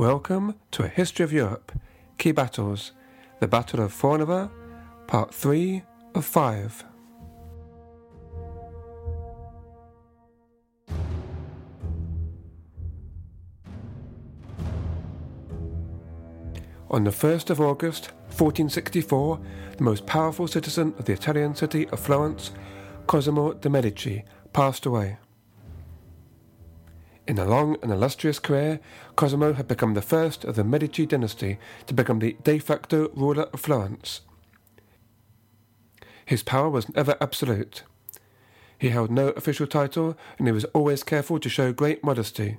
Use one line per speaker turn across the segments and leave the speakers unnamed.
Welcome to a history of Europe. Key battles. The Battle of Fornovo, Part 3 of 5. On the 1st of August, 1464, the most powerful citizen of the Italian city of Florence, Cosimo de' Medici, passed away. In a long and illustrious career, Cosimo had become the first of the Medici dynasty to become the de facto ruler of Florence. His power was never absolute. He held no official title, and he was always careful to show great modesty.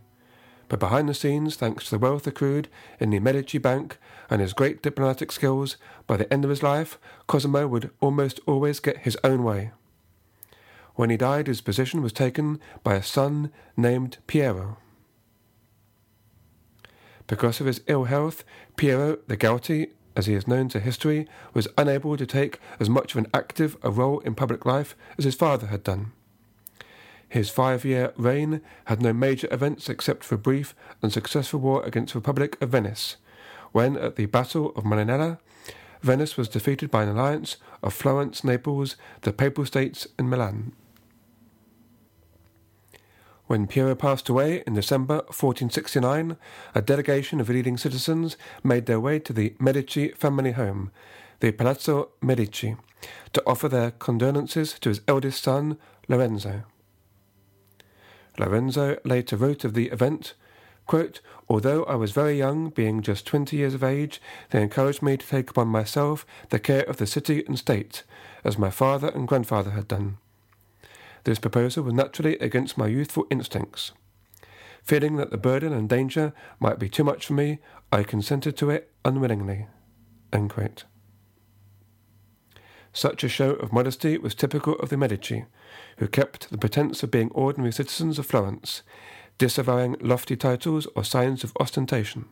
But behind the scenes, thanks to the wealth accrued in the Medici Bank and his great diplomatic skills, by the end of his life, Cosimo would almost always get his own way. When he died, his position was taken by a son named Piero. Because of his ill health, Piero the Gouty, as he is known to history, was unable to take as much of an active a role in public life as his father had done. His five year reign had no major events except for a brief and successful war against the Republic of Venice, when, at the Battle of Molinella, Venice was defeated by an alliance of Florence, Naples, the Papal States, and Milan. When Piero passed away in December 1469, a delegation of leading citizens made their way to the Medici family home, the Palazzo Medici, to offer their condolences to his eldest son, Lorenzo. Lorenzo later wrote of the event, quote, Although I was very young, being just twenty years of age, they encouraged me to take upon myself the care of the city and state, as my father and grandfather had done. This proposal was naturally against my youthful instincts. Feeling that the burden and danger might be too much for me, I consented to it unwillingly. Such a show of modesty was typical of the Medici, who kept the pretence of being ordinary citizens of Florence, disavowing lofty titles or signs of ostentation.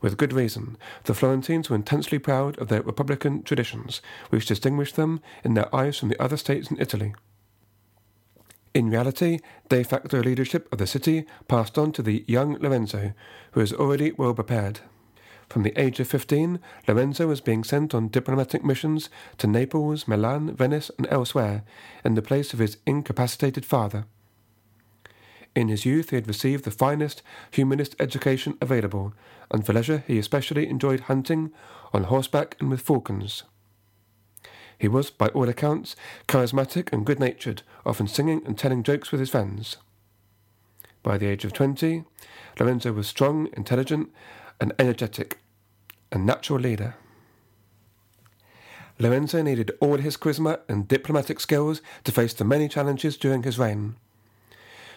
With good reason, the Florentines were intensely proud of their republican traditions, which distinguished them in their eyes from the other states in Italy. In reality, de facto leadership of the city passed on to the young Lorenzo, who was already well prepared. From the age of 15, Lorenzo was being sent on diplomatic missions to Naples, Milan, Venice, and elsewhere, in the place of his incapacitated father. In his youth, he had received the finest humanist education available, and for leisure, he especially enjoyed hunting on horseback and with falcons. He was, by all accounts, charismatic and good natured, often singing and telling jokes with his friends. By the age of twenty, Lorenzo was strong, intelligent, and energetic, and natural leader. Lorenzo needed all his charisma and diplomatic skills to face the many challenges during his reign.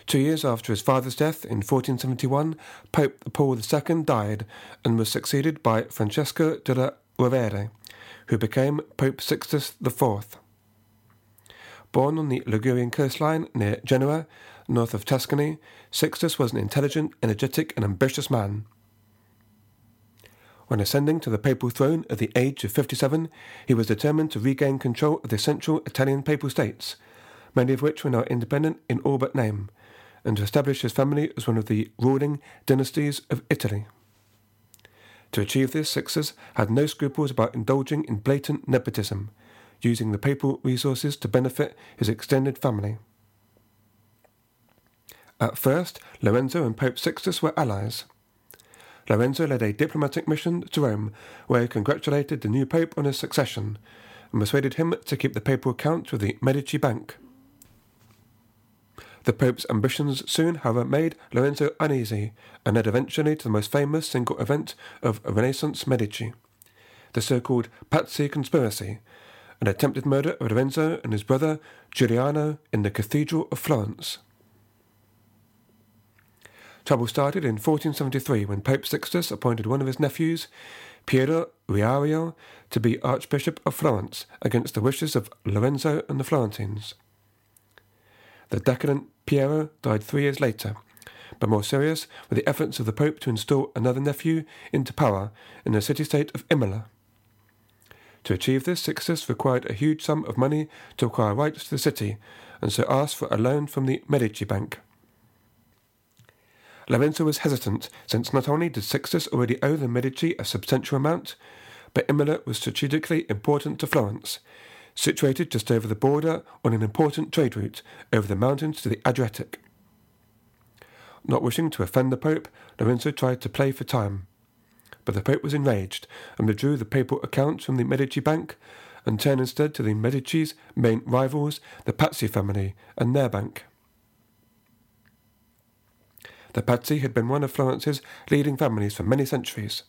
Two years after his father's death in 1471, Pope Paul II died and was succeeded by Francesco della Rovere, who became Pope Sixtus IV. Born on the Ligurian coastline near Genoa, north of Tuscany, Sixtus was an intelligent, energetic, and ambitious man. When ascending to the papal throne at the age of 57, he was determined to regain control of the central Italian papal states, many of which were now independent in all but name, and to establish his family as one of the ruling dynasties of Italy. To achieve this, Sixtus had no scruples about indulging in blatant nepotism, using the papal resources to benefit his extended family. At first, Lorenzo and Pope Sixtus were allies. Lorenzo led a diplomatic mission to Rome, where he congratulated the new pope on his succession and persuaded him to keep the papal account with the Medici Bank. The Pope's ambitions soon, however, made Lorenzo uneasy and led eventually to the most famous single event of Renaissance Medici, the so-called Pazzi conspiracy, an attempted murder of Lorenzo and his brother Giuliano in the Cathedral of Florence. Trouble started in 1473 when Pope Sixtus appointed one of his nephews, Piero Riario, to be Archbishop of Florence against the wishes of Lorenzo and the Florentines. The decadent Piero died three years later, but more serious were the efforts of the Pope to install another nephew into power in the city state of Imola. To achieve this, Sixtus required a huge sum of money to acquire rights to the city, and so asked for a loan from the Medici Bank. Lorenzo was hesitant, since not only did Sixtus already owe the Medici a substantial amount, but Imola was strategically important to Florence, situated just over the border on an important trade route over the mountains to the Adriatic. Not wishing to offend the Pope, Lorenzo tried to play for time. But the Pope was enraged and withdrew the papal accounts from the Medici Bank and turned instead to the Medici's main rivals, the Pazzi family, and their bank. The Pazzi had been one of Florence's leading families for many centuries.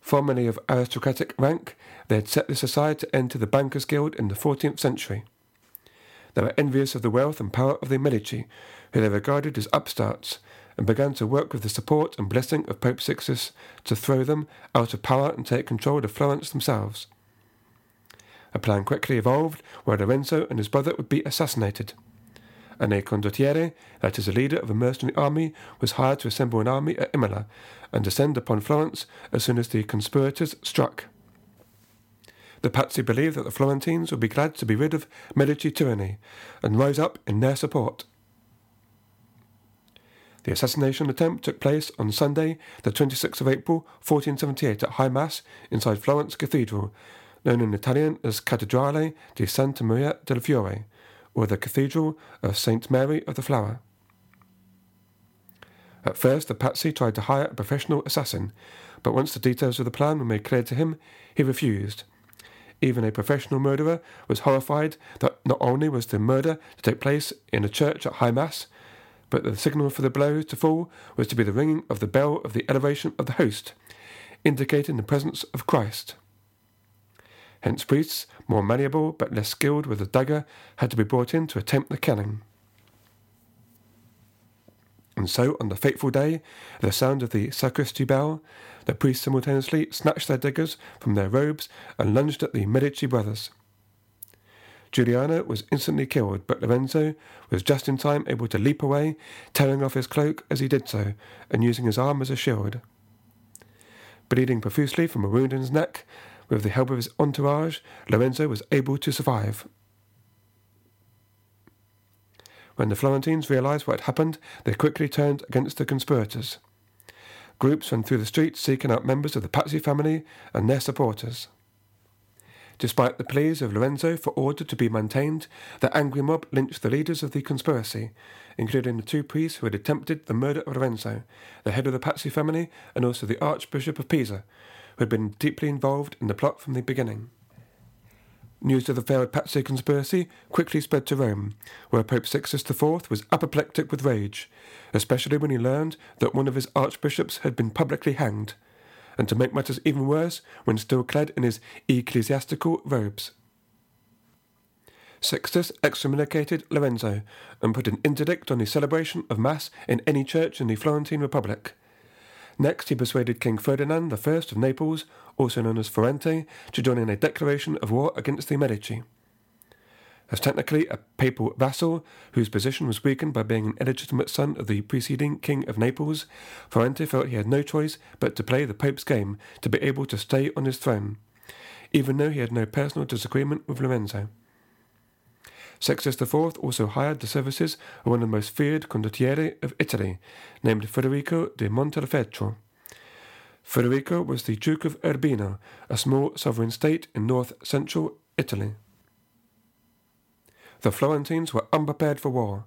Formerly of aristocratic rank, they had set this aside to enter the Bankers' Guild in the 14th century. They were envious of the wealth and power of the Medici, who they regarded as upstarts, and began to work with the support and blessing of Pope Sixtus to throw them out of power and take control of Florence themselves. A plan quickly evolved where Lorenzo and his brother would be assassinated a condottiere, that is, a leader of a mercenary army, was hired to assemble an army at Imola and descend upon Florence as soon as the conspirators struck. The Pazzi believed that the Florentines would be glad to be rid of Medici tyranny and rose up in their support. The assassination attempt took place on Sunday, the 26th of April, 1478, at High Mass inside Florence Cathedral, known in Italian as Cattedrale di Santa Maria del Fiore, or the Cathedral of St. Mary of the Flower. At first, the Pazzi tried to hire a professional assassin, but once the details of the plan were made clear to him, he refused. Even a professional murderer was horrified that not only was the murder to take place in a church at High Mass, but the signal for the blow to fall was to be the ringing of the bell of the elevation of the host, indicating the presence of Christ. Hence, priests, more malleable but less skilled with the dagger, had to be brought in to attempt the killing. And so, on the fateful day, at the sound of the sacristy bell, the priests simultaneously snatched their daggers from their robes and lunged at the Medici brothers. Giuliano was instantly killed, but Lorenzo was just in time able to leap away, tearing off his cloak as he did so, and using his arm as a shield. Bleeding profusely from a wound in his neck, with the help of his entourage, Lorenzo was able to survive. When the Florentines realized what had happened, they quickly turned against the conspirators. Groups ran through the streets seeking out members of the Pazzi family and their supporters. Despite the pleas of Lorenzo for order to be maintained, the angry mob lynched the leaders of the conspiracy, including the two priests who had attempted the murder of Lorenzo, the head of the Pazzi family, and also the Archbishop of Pisa, who had been deeply involved in the plot from the beginning. News of the failed Pazzi conspiracy quickly spread to Rome, where Pope Sixtus IV was apoplectic with rage, especially when he learned that one of his archbishops had been publicly hanged, and to make matters even worse, when still clad in his ecclesiastical robes. Sixtus excommunicated Lorenzo and put an interdict on the celebration of Mass in any church in the Florentine Republic, Next, he persuaded King Ferdinand I of Naples, also known as Ferrante, to join in a declaration of war against the Medici. As technically a papal vassal, whose position was weakened by being an illegitimate son of the preceding King of Naples, Ferrante felt he had no choice but to play the Pope's game to be able to stay on his throne, even though he had no personal disagreement with Lorenzo. Sixtus IV also hired the services of one of the most feared condottieri of Italy, named Federico de Montefeltro. Federico was the Duke of Urbino, a small sovereign state in north central Italy. The Florentines were unprepared for war.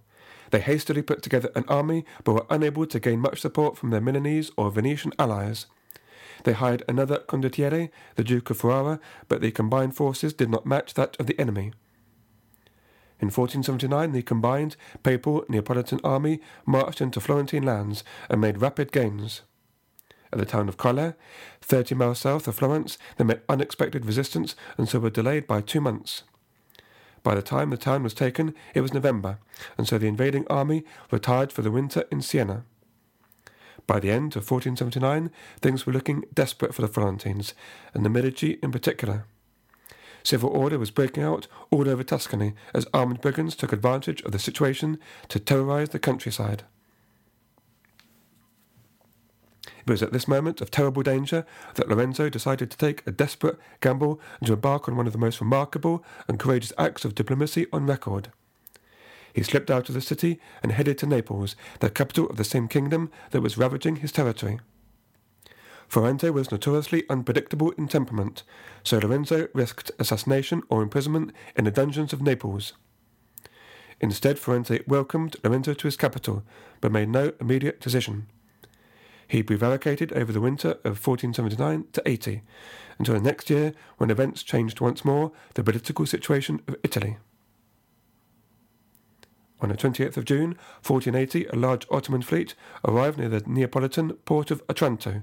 They hastily put together an army but were unable to gain much support from their Milanese or Venetian allies. They hired another condottiere, the Duke of Ferrara, but the combined forces did not match that of the enemy. In 1479, the combined papal Neapolitan army marched into Florentine lands and made rapid gains. At the town of Colle, 30 miles south of Florence, they met unexpected resistance and so were delayed by two months. By the time the town was taken, it was November, and so the invading army retired for the winter in Siena. By the end of 1479, things were looking desperate for the Florentines, and the Medici in particular. Civil order was breaking out all over Tuscany as armed brigands took advantage of the situation to terrorize the countryside. It was at this moment of terrible danger that Lorenzo decided to take a desperate gamble and to embark on one of the most remarkable and courageous acts of diplomacy on record. He slipped out of the city and headed to Naples, the capital of the same kingdom that was ravaging his territory. Ferrante was notoriously unpredictable in temperament, so Lorenzo risked assassination or imprisonment in the dungeons of Naples. Instead, Ferrante welcomed Lorenzo to his capital, but made no immediate decision. He prevaricated over the winter of 1479 to 80, until the next year when events changed once more the political situation of Italy. On the 28th of June, 1480, a large Ottoman fleet arrived near the Neapolitan port of Otranto,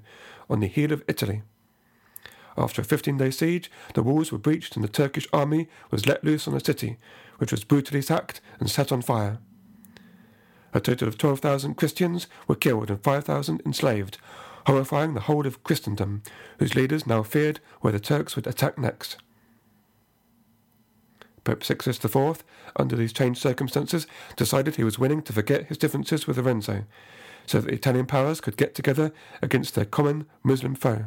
on the heel of Italy. After a 15 day siege, the walls were breached and the Turkish army was let loose on the city, which was brutally sacked and set on fire. A total of 12,000 Christians were killed and 5,000 enslaved, horrifying the whole of Christendom, whose leaders now feared where the Turks would attack next. Pope Sixtus IV, under these changed circumstances, decided he was willing to forget his differences with Lorenzo, so that the Italian powers could get together against their common Muslim foe.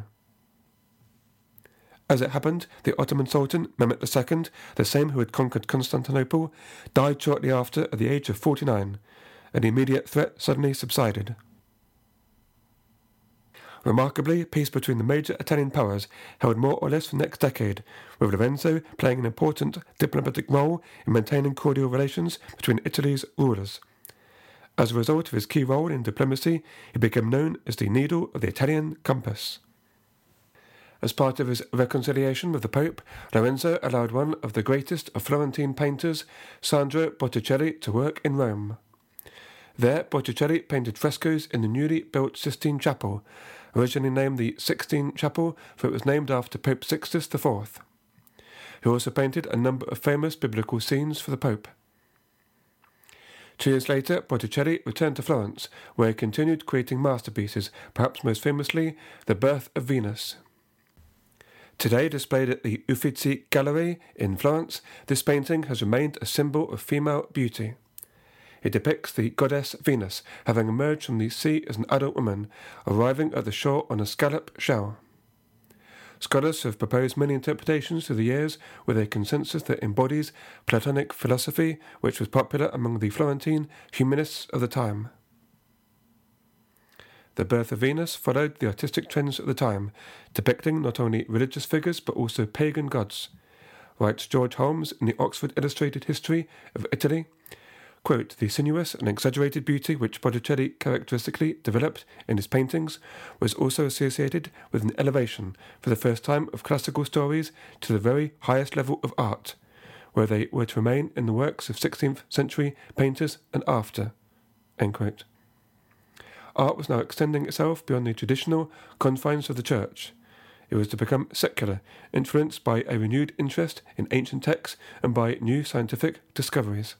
As it happened, the Ottoman Sultan, Mehmet II, the same who had conquered Constantinople, died shortly after at the age of 49, and the immediate threat suddenly subsided. Remarkably, peace between the major Italian powers held more or less for the next decade, with Lorenzo playing an important diplomatic role in maintaining cordial relations between Italy's rulers. As a result of his key role in diplomacy, he became known as the needle of the Italian compass. As part of his reconciliation with the Pope, Lorenzo allowed one of the greatest of Florentine painters, Sandro Botticelli, to work in Rome. There, Botticelli painted frescoes in the newly built Sistine Chapel, originally named the Sixtine Chapel, for it was named after Pope Sixtus IV. who also painted a number of famous biblical scenes for the Pope. Two years later, Botticelli returned to Florence, where he continued creating masterpieces, perhaps most famously, The Birth of Venus. Today displayed at the Uffizi Gallery in Florence, this painting has remained a symbol of female beauty. It depicts the goddess Venus having emerged from the sea as an adult woman, arriving at the shore on a scallop shell. Scholars have proposed many interpretations through the years, with a consensus that embodies Platonic philosophy, which was popular among the Florentine humanists of the time. The birth of Venus followed the artistic trends of the time, depicting not only religious figures but also pagan gods. Writes George Holmes in the Oxford Illustrated History of Italy Quote, the sinuous and exaggerated beauty which Botticelli characteristically developed in his paintings was also associated with an elevation, for the first time, of classical stories to the very highest level of art, where they were to remain in the works of 16th century painters and after. Art was now extending itself beyond the traditional confines of the church. It was to become secular, influenced by a renewed interest in ancient texts and by new scientific discoveries.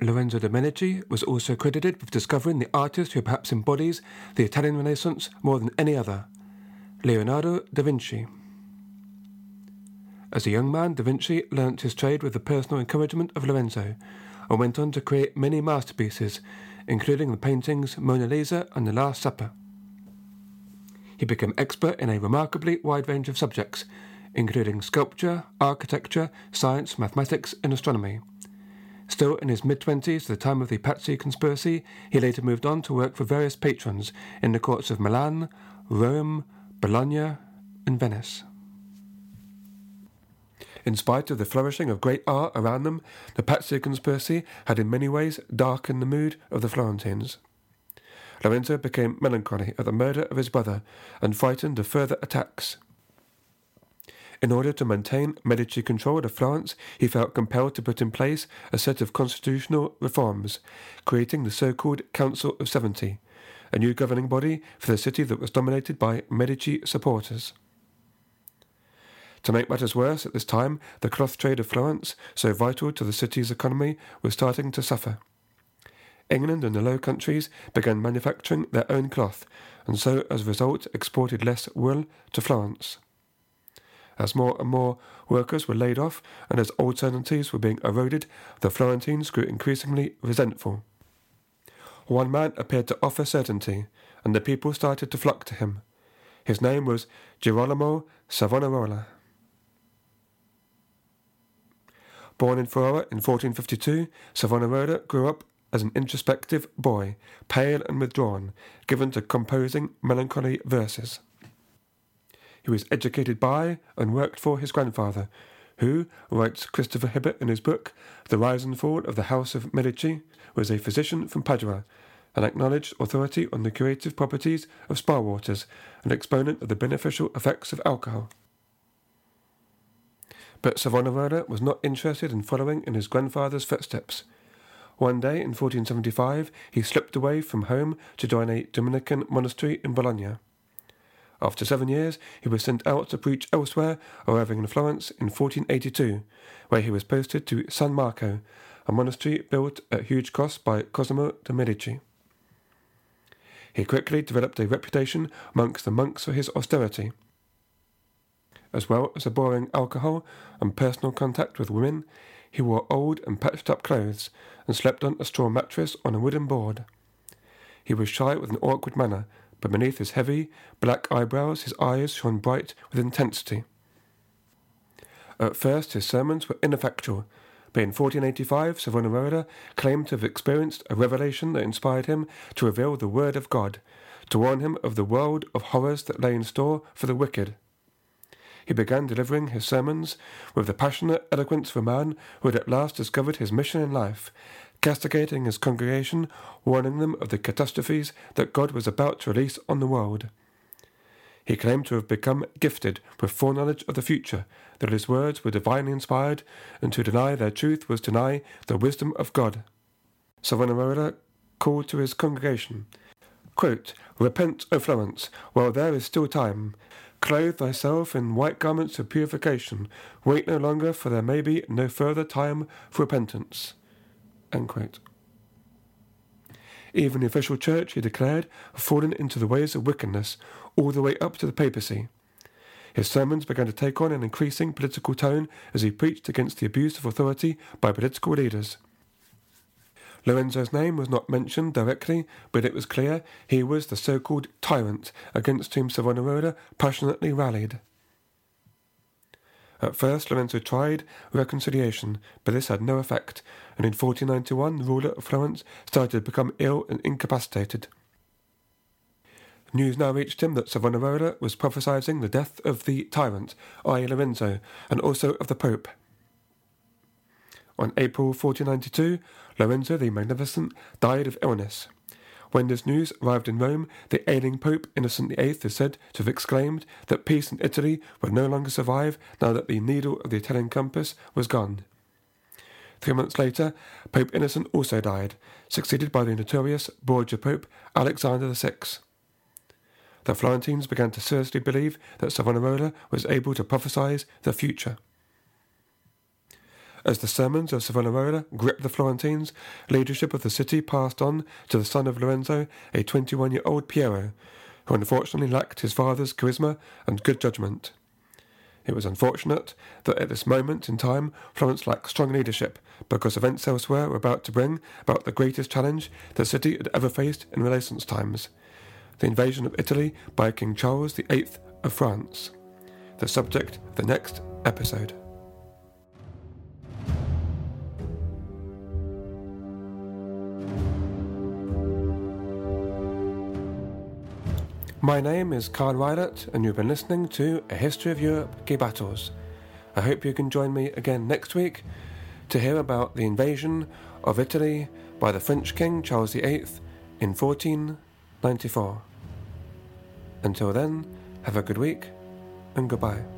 Lorenzo de' Medici was also credited with discovering the artist who perhaps embodies the Italian Renaissance more than any other, Leonardo da Vinci. As a young man, da Vinci learnt his trade with the personal encouragement of Lorenzo and went on to create many masterpieces, including the paintings Mona Lisa and The Last Supper. He became expert in a remarkably wide range of subjects, including sculpture, architecture, science, mathematics, and astronomy. Still in his mid twenties, at the time of the Pazzi conspiracy, he later moved on to work for various patrons in the courts of Milan, Rome, Bologna, and Venice. In spite of the flourishing of great art around them, the Pazzi conspiracy had in many ways darkened the mood of the Florentines. Lorenzo became melancholy at the murder of his brother and frightened of further attacks. In order to maintain Medici control of Florence, he felt compelled to put in place a set of constitutional reforms, creating the so called Council of Seventy, a new governing body for the city that was dominated by Medici supporters. To make matters worse, at this time, the cloth trade of Florence, so vital to the city's economy, was starting to suffer. England and the Low Countries began manufacturing their own cloth, and so, as a result, exported less wool to Florence. As more and more workers were laid off and as alternatives were being eroded, the Florentines grew increasingly resentful. One man appeared to offer certainty, and the people started to flock to him. His name was Girolamo Savonarola. Born in Ferrara in 1452, Savonarola grew up as an introspective boy, pale and withdrawn, given to composing melancholy verses. He was educated by and worked for his grandfather, who, writes Christopher Hibbert in his book, The Rise and Fall of the House of Medici, was a physician from Padua, an acknowledged authority on the curative properties of spa waters, an exponent of the beneficial effects of alcohol. But Savonarola was not interested in following in his grandfather's footsteps. One day in 1475, he slipped away from home to join a Dominican monastery in Bologna. After seven years, he was sent out to preach elsewhere, arriving in Florence in 1482, where he was posted to San Marco, a monastery built at huge cost by Cosimo de' Medici. He quickly developed a reputation amongst the monks for his austerity. As well as abhorring alcohol and personal contact with women, he wore old and patched up clothes and slept on a straw mattress on a wooden board. He was shy with an awkward manner but beneath his heavy, black eyebrows his eyes shone bright with intensity. At first his sermons were ineffectual, but in 1485 Savonarola claimed to have experienced a revelation that inspired him to reveal the Word of God, to warn him of the world of horrors that lay in store for the wicked. He began delivering his sermons with the passionate eloquence of a man who had at last discovered his mission in life castigating his congregation, warning them of the catastrophes that God was about to release on the world. He claimed to have become gifted with foreknowledge of the future, that his words were divinely inspired, and to deny their truth was to deny the wisdom of God. Savonarola called to his congregation, quote, Repent, O Florence, while there is still time. Clothe thyself in white garments of purification. Wait no longer, for there may be no further time for repentance. Even the official church, he declared, had fallen into the ways of wickedness all the way up to the papacy. His sermons began to take on an increasing political tone as he preached against the abuse of authority by political leaders. Lorenzo's name was not mentioned directly, but it was clear he was the so called tyrant against whom Savonarola passionately rallied. At first, Lorenzo tried reconciliation, but this had no effect, and in 1491 the ruler of Florence started to become ill and incapacitated. News now reached him that Savonarola was prophesying the death of the tyrant, I. Lorenzo, and also of the Pope. On April 1492, Lorenzo the Magnificent died of illness. When this news arrived in Rome, the ailing Pope Innocent VIII is said to have exclaimed that peace in Italy would no longer survive now that the needle of the Italian compass was gone. Three months later, Pope Innocent also died, succeeded by the notorious Borgia Pope Alexander VI. The Florentines began to seriously believe that Savonarola was able to prophesy the future. As the sermons of Savonarola gripped the Florentines, leadership of the city passed on to the son of Lorenzo, a 21 year old Piero, who unfortunately lacked his father's charisma and good judgment. It was unfortunate that at this moment in time Florence lacked strong leadership because events elsewhere were about to bring about the greatest challenge the city had ever faced in Renaissance times the invasion of Italy by King Charles VIII of France. The subject of the next episode. My name is Carl Rylett, and you've been listening to A History of Europe Key Battles, I hope you can join me again next week to hear about the invasion of Italy by the French King Charles VIII in 1494. Until then, have a good week and goodbye.